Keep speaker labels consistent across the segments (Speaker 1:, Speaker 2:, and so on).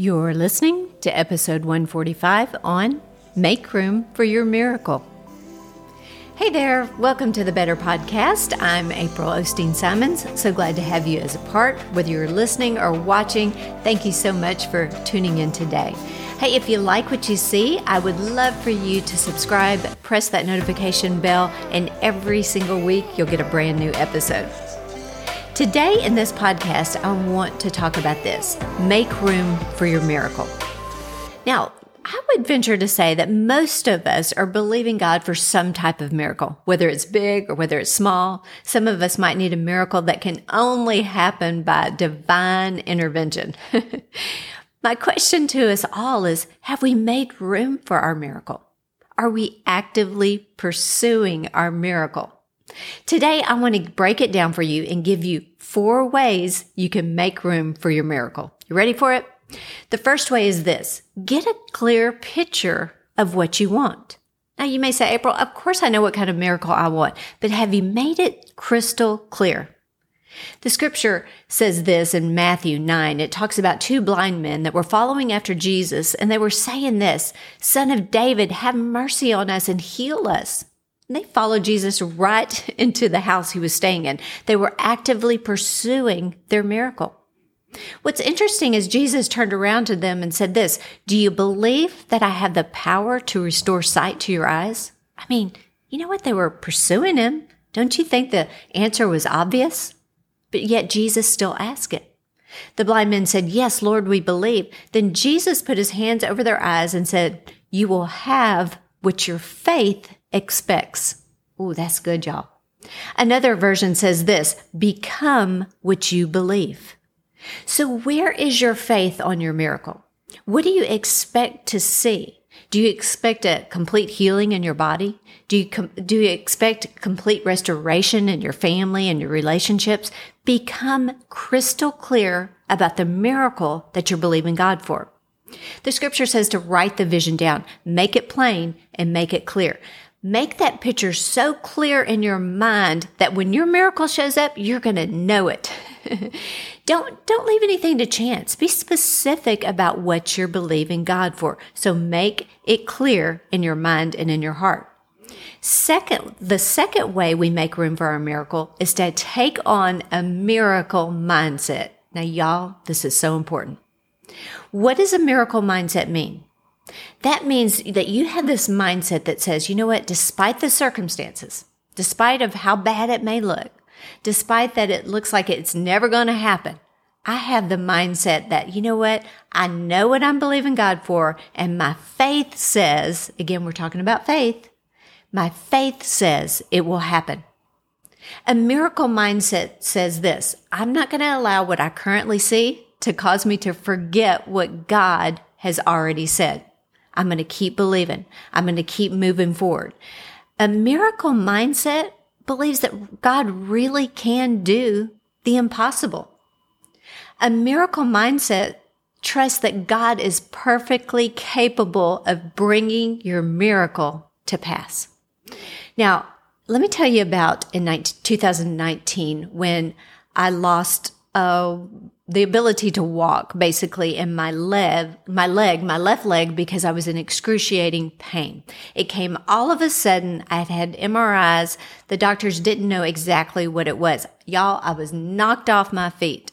Speaker 1: You're listening to episode 145 on Make Room for Your Miracle. Hey there, welcome to the Better Podcast. I'm April Osteen Simons. So glad to have you as a part, whether you're listening or watching. Thank you so much for tuning in today. Hey, if you like what you see, I would love for you to subscribe, press that notification bell, and every single week you'll get a brand new episode. Today in this podcast, I want to talk about this make room for your miracle. Now, I would venture to say that most of us are believing God for some type of miracle, whether it's big or whether it's small. Some of us might need a miracle that can only happen by divine intervention. My question to us all is Have we made room for our miracle? Are we actively pursuing our miracle? Today, I want to break it down for you and give you four ways you can make room for your miracle. You ready for it? The first way is this get a clear picture of what you want. Now, you may say, April, of course I know what kind of miracle I want, but have you made it crystal clear? The scripture says this in Matthew 9. It talks about two blind men that were following after Jesus, and they were saying this Son of David, have mercy on us and heal us. They followed Jesus right into the house he was staying in. They were actively pursuing their miracle. What's interesting is Jesus turned around to them and said this, do you believe that I have the power to restore sight to your eyes? I mean, you know what? They were pursuing him. Don't you think the answer was obvious? But yet Jesus still asked it. The blind men said, Yes, Lord, we believe. Then Jesus put his hands over their eyes and said, You will have what your faith expects. Oh, that's good, y'all. Another version says this become what you believe. So, where is your faith on your miracle? What do you expect to see? Do you expect a complete healing in your body? Do you, com- do you expect complete restoration in your family and your relationships? Become crystal clear about the miracle that you're believing God for. The scripture says to write the vision down, make it plain and make it clear. Make that picture so clear in your mind that when your miracle shows up, you're going to know it. don't don't leave anything to chance. Be specific about what you're believing God for. So make it clear in your mind and in your heart. Second, the second way we make room for our miracle is to take on a miracle mindset. Now, y'all, this is so important. What does a miracle mindset mean? That means that you have this mindset that says, you know what, despite the circumstances, despite of how bad it may look, despite that it looks like it's never going to happen, I have the mindset that, you know what, I know what I'm believing God for, and my faith says, again, we're talking about faith, my faith says it will happen. A miracle mindset says this I'm not going to allow what I currently see to cause me to forget what God has already said. I'm going to keep believing. I'm going to keep moving forward. A miracle mindset believes that God really can do the impossible. A miracle mindset trusts that God is perfectly capable of bringing your miracle to pass. Now, let me tell you about in 2019 when I lost uh, the ability to walk basically in my leg, my leg, my left leg because I was in excruciating pain. It came all of a sudden. I had had MRIs. The doctors didn't know exactly what it was. Y'all, I was knocked off my feet.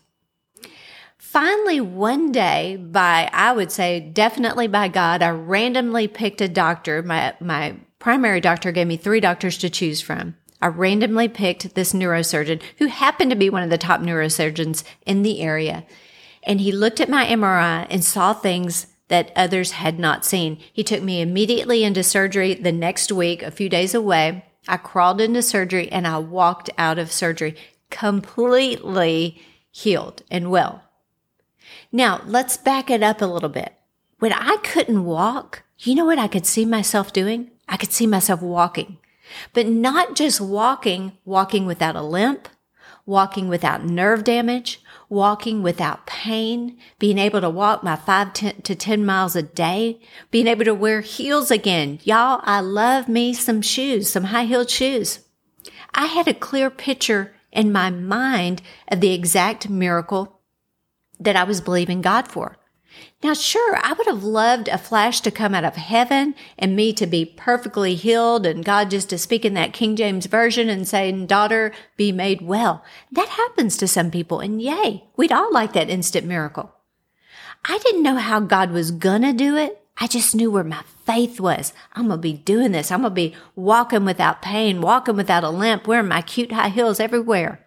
Speaker 1: Finally, one day, by, I would say definitely by God, I randomly picked a doctor. My, my primary doctor gave me three doctors to choose from. I randomly picked this neurosurgeon who happened to be one of the top neurosurgeons in the area. And he looked at my MRI and saw things that others had not seen. He took me immediately into surgery the next week, a few days away. I crawled into surgery and I walked out of surgery completely healed and well. Now let's back it up a little bit. When I couldn't walk, you know what I could see myself doing? I could see myself walking. But not just walking, walking without a limp, walking without nerve damage, walking without pain, being able to walk my five to 10 miles a day, being able to wear heels again. Y'all, I love me some shoes, some high heeled shoes. I had a clear picture in my mind of the exact miracle that I was believing God for. Now, sure, I would have loved a flash to come out of heaven and me to be perfectly healed and God just to speak in that King James version and saying, daughter, be made well. That happens to some people and yay, we'd all like that instant miracle. I didn't know how God was gonna do it. I just knew where my faith was. I'm going to be doing this. I'm going to be walking without pain, walking without a limp, wearing my cute high heels everywhere.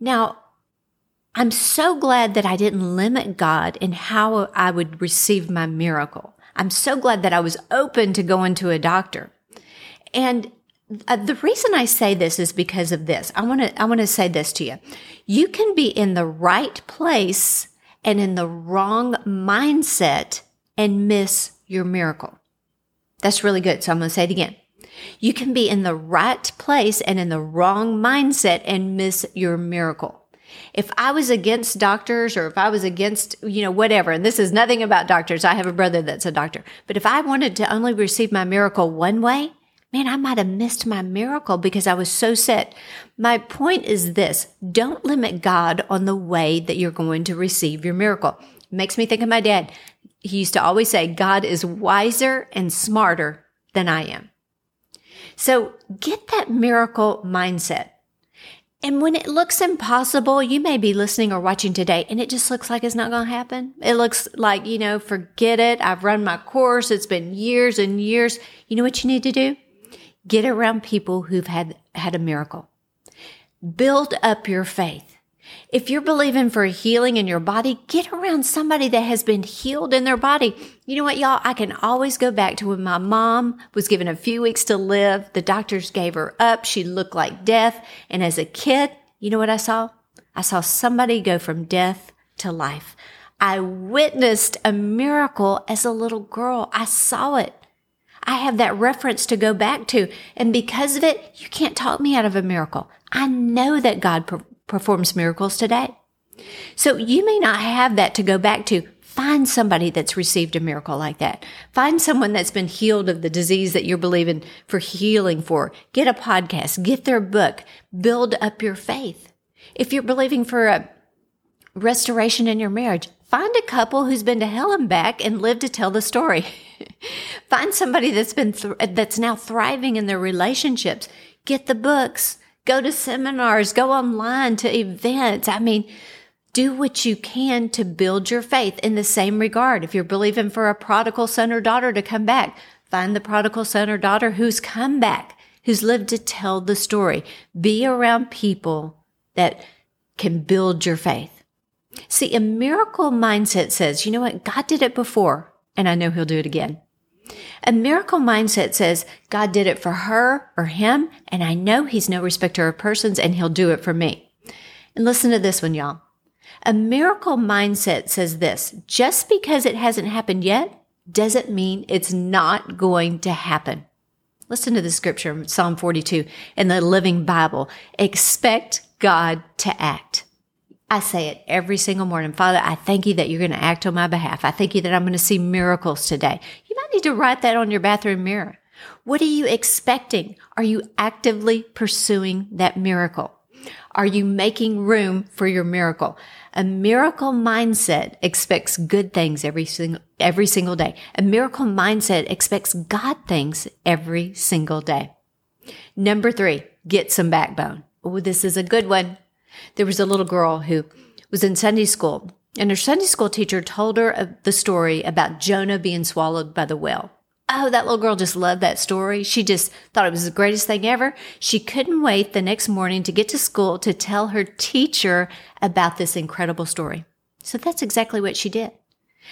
Speaker 1: Now, I'm so glad that I didn't limit God in how I would receive my miracle. I'm so glad that I was open to going to a doctor. And uh, the reason I say this is because of this. I want to I want to say this to you. You can be in the right place and in the wrong mindset and miss your miracle. That's really good. So I'm going to say it again. You can be in the right place and in the wrong mindset and miss your miracle. If I was against doctors or if I was against, you know, whatever, and this is nothing about doctors. I have a brother that's a doctor. But if I wanted to only receive my miracle one way, man, I might have missed my miracle because I was so set. My point is this. Don't limit God on the way that you're going to receive your miracle. It makes me think of my dad. He used to always say, God is wiser and smarter than I am. So get that miracle mindset. And when it looks impossible, you may be listening or watching today and it just looks like it's not going to happen. It looks like, you know, forget it. I've run my course. It's been years and years. You know what you need to do? Get around people who've had, had a miracle. Build up your faith. If you're believing for healing in your body, get around somebody that has been healed in their body. You know what, y'all? I can always go back to when my mom was given a few weeks to live. The doctors gave her up. She looked like death. And as a kid, you know what I saw? I saw somebody go from death to life. I witnessed a miracle as a little girl. I saw it. I have that reference to go back to. And because of it, you can't talk me out of a miracle. I know that God performs miracles today. So you may not have that to go back to. Find somebody that's received a miracle like that. Find someone that's been healed of the disease that you're believing for healing for. Get a podcast, get their book, build up your faith. If you're believing for a restoration in your marriage, find a couple who's been to hell and back and lived to tell the story. find somebody that's been, th- that's now thriving in their relationships. Get the books go to seminars, go online to events. I mean, do what you can to build your faith in the same regard. If you're believing for a prodigal son or daughter to come back, find the prodigal son or daughter who's come back, who's lived to tell the story. Be around people that can build your faith. See, a miracle mindset says, you know what? God did it before, and I know he'll do it again. A miracle mindset says God did it for her or him, and I know he's no respecter of persons and he'll do it for me. And listen to this one, y'all. A miracle mindset says this just because it hasn't happened yet doesn't mean it's not going to happen. Listen to the scripture, Psalm 42 in the Living Bible. Expect God to act. I say it every single morning. Father, I thank you that you're going to act on my behalf. I thank you that I'm going to see miracles today. Need to write that on your bathroom mirror. What are you expecting? Are you actively pursuing that miracle? Are you making room for your miracle? A miracle mindset expects good things every single, every single day. A miracle mindset expects God things every single day. Number three, get some backbone. Oh, this is a good one. There was a little girl who was in Sunday school, and her Sunday school teacher told her the story about Jonah being swallowed by the whale. Oh, that little girl just loved that story. She just thought it was the greatest thing ever. She couldn't wait the next morning to get to school to tell her teacher about this incredible story. So that's exactly what she did.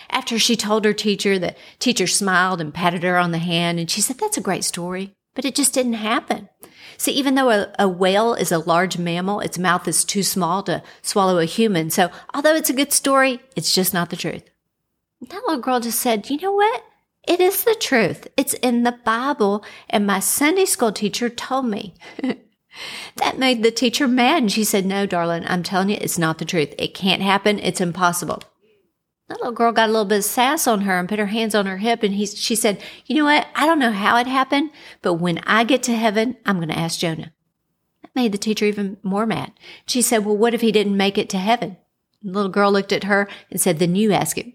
Speaker 1: After she told her teacher, the teacher smiled and patted her on the hand and she said, that's a great story, but it just didn't happen. See, even though a, a, whale is a large mammal, its mouth is too small to swallow a human. So although it's a good story, it's just not the truth. That little girl just said, you know what? It is the truth. It's in the Bible. And my Sunday school teacher told me. that made the teacher mad. And she said, no, darling, I'm telling you, it's not the truth. It can't happen. It's impossible. That little girl got a little bit of sass on her and put her hands on her hip. And he, she said, You know what? I don't know how it happened, but when I get to heaven, I'm going to ask Jonah. That made the teacher even more mad. She said, Well, what if he didn't make it to heaven? The little girl looked at her and said, Then you ask him.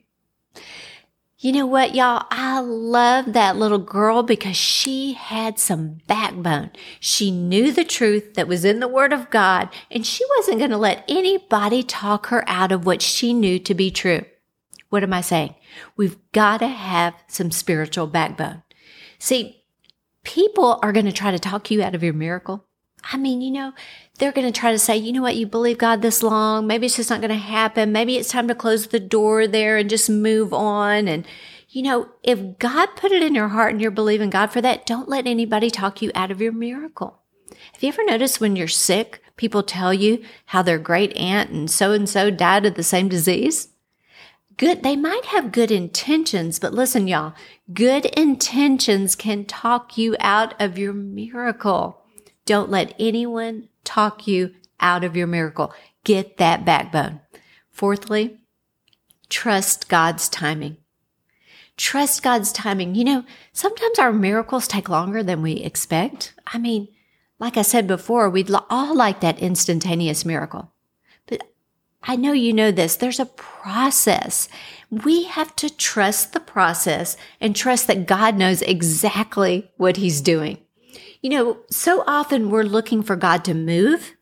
Speaker 1: You know what, y'all? I love that little girl because she had some backbone. She knew the truth that was in the Word of God, and she wasn't going to let anybody talk her out of what she knew to be true. What am I saying? We've got to have some spiritual backbone. See, people are going to try to talk you out of your miracle. I mean, you know, they're going to try to say, you know what, you believe God this long. Maybe it's just not going to happen. Maybe it's time to close the door there and just move on. And, you know, if God put it in your heart and you're believing God for that, don't let anybody talk you out of your miracle. Have you ever noticed when you're sick, people tell you how their great aunt and so and so died of the same disease? Good, they might have good intentions, but listen, y'all, good intentions can talk you out of your miracle. Don't let anyone talk you out of your miracle. Get that backbone. Fourthly, trust God's timing. Trust God's timing. You know, sometimes our miracles take longer than we expect. I mean, like I said before, we'd all like that instantaneous miracle. I know you know this. There's a process. We have to trust the process and trust that God knows exactly what he's doing. You know, so often we're looking for God to move,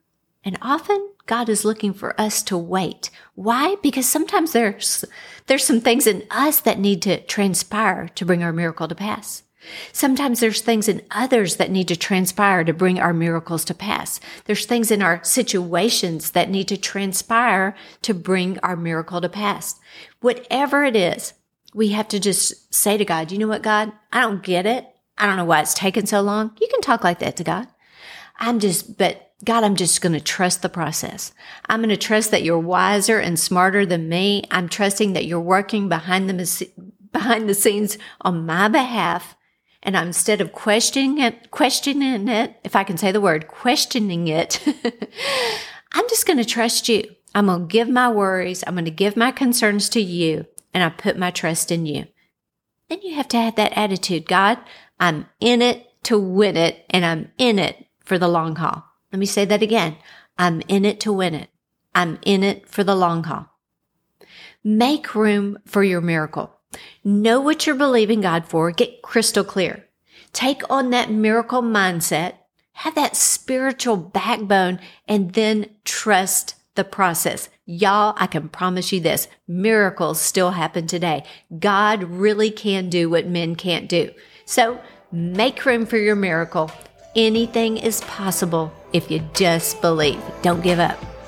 Speaker 1: and often God is looking for us to wait. Why? Because sometimes there's there's some things in us that need to transpire to bring our miracle to pass. Sometimes there's things in others that need to transpire to bring our miracles to pass. There's things in our situations that need to transpire to bring our miracle to pass. Whatever it is, we have to just say to God, you know what, God, I don't get it. I don't know why it's taken so long. You can talk like that to God. I'm just, but God, I'm just going to trust the process. I'm going to trust that you're wiser and smarter than me. I'm trusting that you're working behind the, behind the scenes on my behalf. And I'm, instead of questioning it, questioning it, if I can say the word, questioning it, I'm just going to trust you. I'm going to give my worries. I'm going to give my concerns to you and I put my trust in you. Then you have to have that attitude. God, I'm in it to win it and I'm in it for the long haul. Let me say that again. I'm in it to win it. I'm in it for the long haul. Make room for your miracle. Know what you're believing God for. Get crystal clear. Take on that miracle mindset. Have that spiritual backbone and then trust the process. Y'all, I can promise you this. Miracles still happen today. God really can do what men can't do. So make room for your miracle. Anything is possible if you just believe. Don't give up.